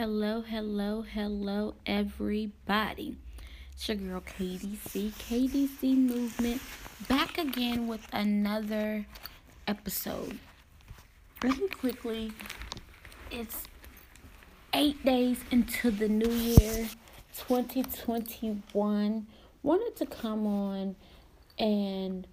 Hello, hello, hello, everybody. It's your girl KDC, KDC Movement, back again with another episode. Really quickly, it's eight days into the new year 2021. Wanted to come on and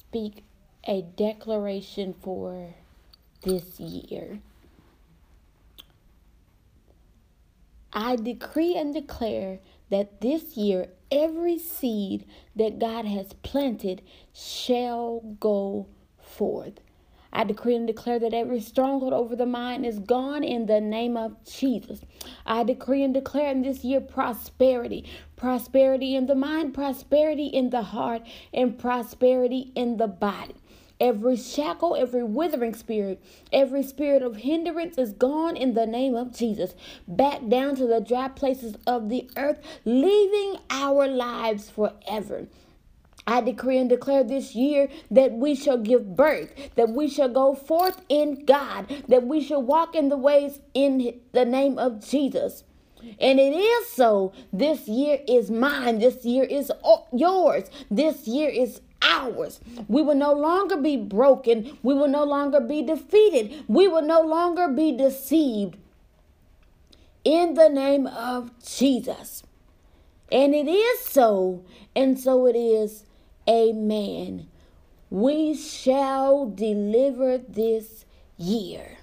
speak a declaration for this year. I decree and declare that this year every seed that God has planted shall go forth. I decree and declare that every stronghold over the mind is gone in the name of Jesus. I decree and declare in this year prosperity prosperity in the mind, prosperity in the heart, and prosperity in the body. Every shackle, every withering spirit, every spirit of hindrance is gone in the name of Jesus. Back down to the dry places of the earth, leaving our lives forever. I decree and declare this year that we shall give birth, that we shall go forth in God, that we shall walk in the ways in the name of Jesus. And it is so. This year is mine. This year is yours. This year is ours. We will no longer be broken. We will no longer be defeated. We will no longer be deceived. In the name of Jesus. And it is so, and so it is. Amen. We shall deliver this year.